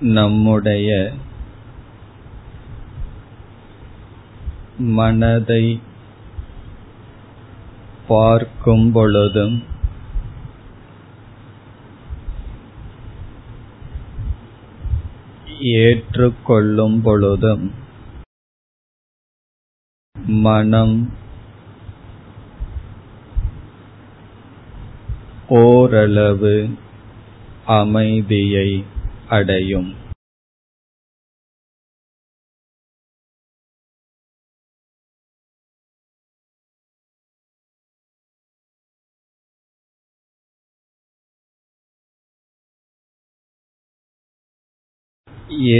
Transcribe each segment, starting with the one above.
நம்முடைய மனதை பார்க்கும் பொழுதும் ஏற்றுக்கொள்ளும் பொழுதும் மனம் ஓரளவு அமைதியை அடையும்.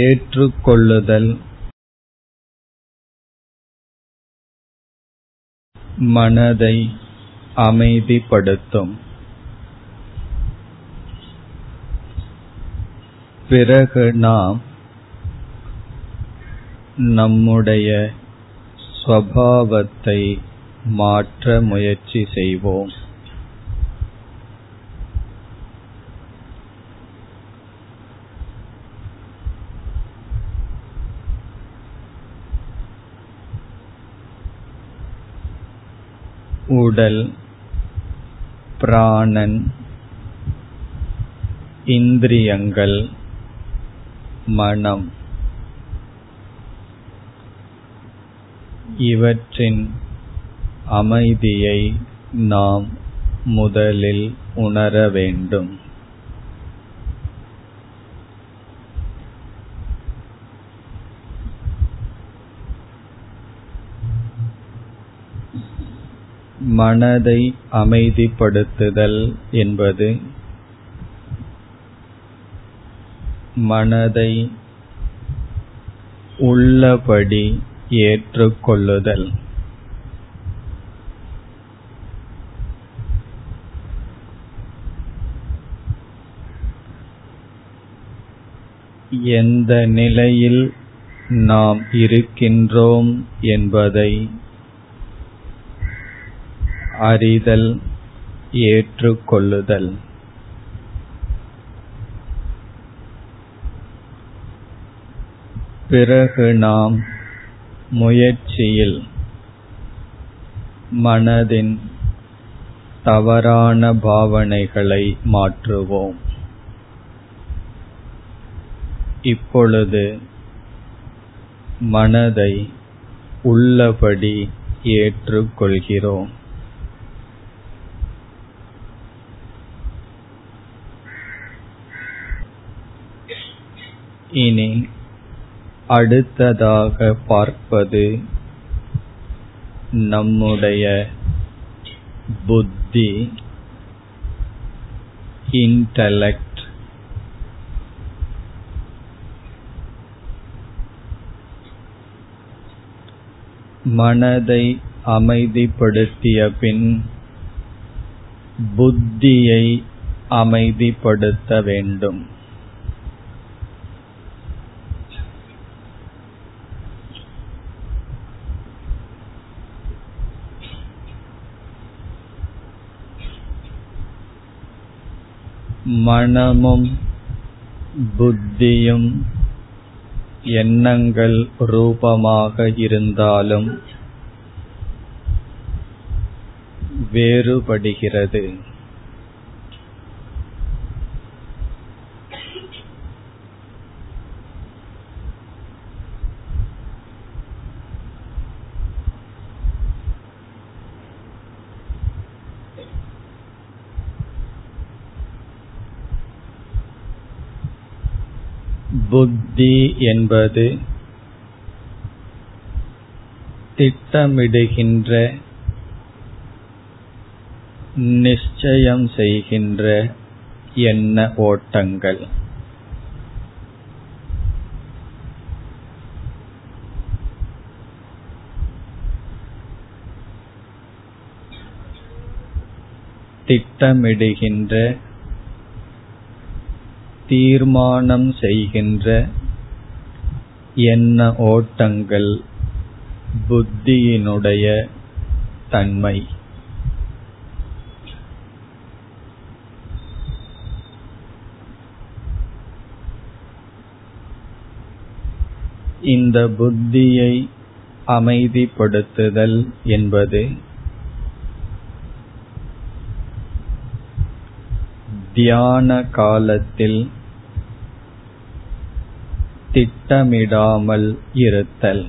ஏற்றுக்கொள்ளுதல். மனதை அமைதிப்படுத்தும். பிறகு நாம் நம்முடைய ஸ்வபாவத்தை மாற்ற முயற்சி செய்வோம். உடல் பிராணன் இந்திரியங்கள் மனம். இவற்றின் அமைதியை நாம் முதலில் உணர வேண்டும். மனதை அமைதிப்படுத்துதல் என்பது மனதை உள்ளபடி ஏற்றுக்கொள்ளுதல். எந்த நிலையில் நாம் இருக்கின்றோம் என்பதை அறிதல் ஏற்றுக்கொள்ளுதல். பிறகு நாம் முயற்சியில் மனதின் தவறான பாவனைகளை மாற்றுவோம். இப்பொழுது மனதை உள்ளபடி ஏற்றுக்கொள்கிறோம். இனி அடுத்ததாக பார்ப்பது நம்முடைய புத்தி இன்டலெக்ட் மனதை அமைதிப்படுத்திய பின் புத்தியை அமைதிப்படுத்த வேண்டும். மனமும் புத்தியும் எண்ணங்கள் ரூபமாக இருந்தாலும் வேறுபடுகிறது. புத்தி என்பது திட்டமிடுகின்ற நிச்சயம் செய்கின்ற எண்ண ஓட்டங்கள். திட்டமிடுகின்ற தீர்மானம் செய்கின்ற எண்ண ஓட்டங்கள் புத்தியினுடைய தன்மை. இந்த புத்தியை அமைதிப்படுத்துதல் என்பது தியான காலத்தில் திட்டமிடாமல் இருத்தல்.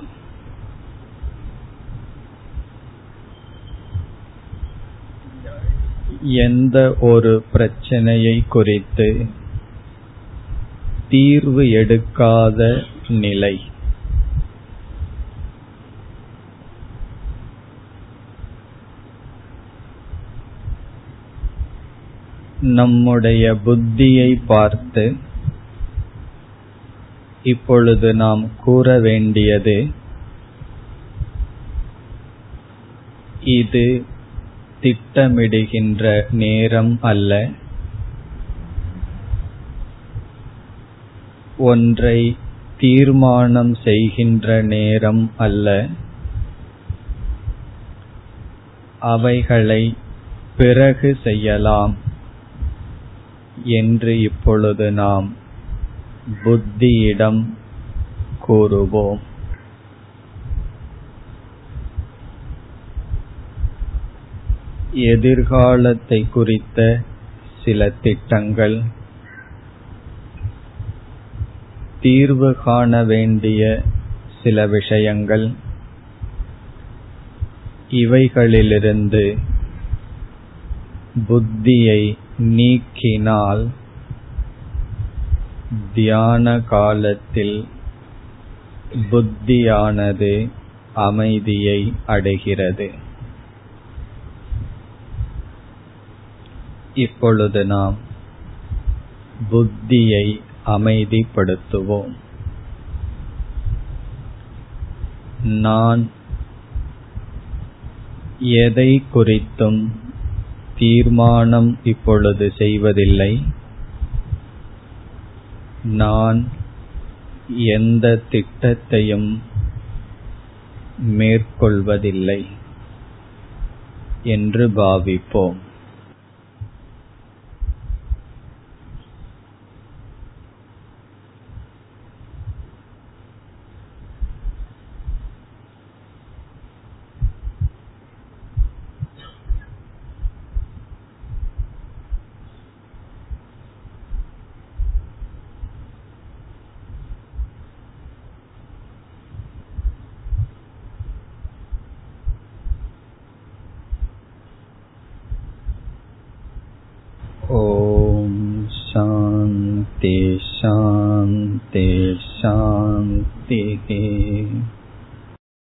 எந்த ஒரு பிரச்சனையை குறித்து தீர்வு எடுக்காத நிலை. நம்முடைய புத்தியை பார்த்து இப்பொழுது நாம் கூற வேண்டியது இது திட்டமிடுகின்ற நேரம் அல்ல. ஒன்றை தீர்மானம் செய்கின்ற நேரம் அல்ல. அவைகளை பிறகு செய்யலாம் என்று இப்பொழுது நாம் புத்தியிடம் கூறுவோம். எதிர்காலத்தை குறித்த சில திட்டங்கள் தீர்வு காண வேண்டிய சில விஷயங்கள் இவைகளிலிருந்து புத்தியை நீக்கினால் தியான காலத்தில் புத்தியானது அமைதியை அடைகிறது. இப்பொழுது நாம் புத்தியை அமைதிப்படுத்துவோம். நான் எதை குறித்தும் தீர்மானம் இப்பொழுது செய்வதில்லை. நான் எந்த திட்டத்தையும் மேற்கொள்வதில்லை என்று பாவிப்போம். ॐ शान्ति शान्ति शान्ति